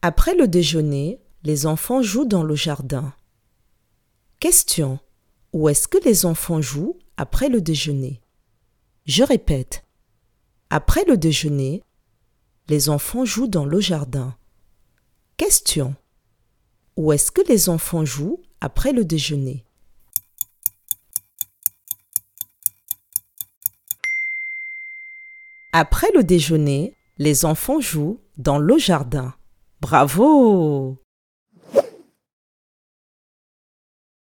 Après le déjeuner, les enfants jouent dans le jardin. Question. Où est-ce que les enfants jouent après le déjeuner? Je répète. Après le déjeuner, les enfants jouent dans le jardin. Question. Où est-ce que les enfants jouent après le déjeuner? Après le déjeuner, les enfants jouent dans le jardin. Bravo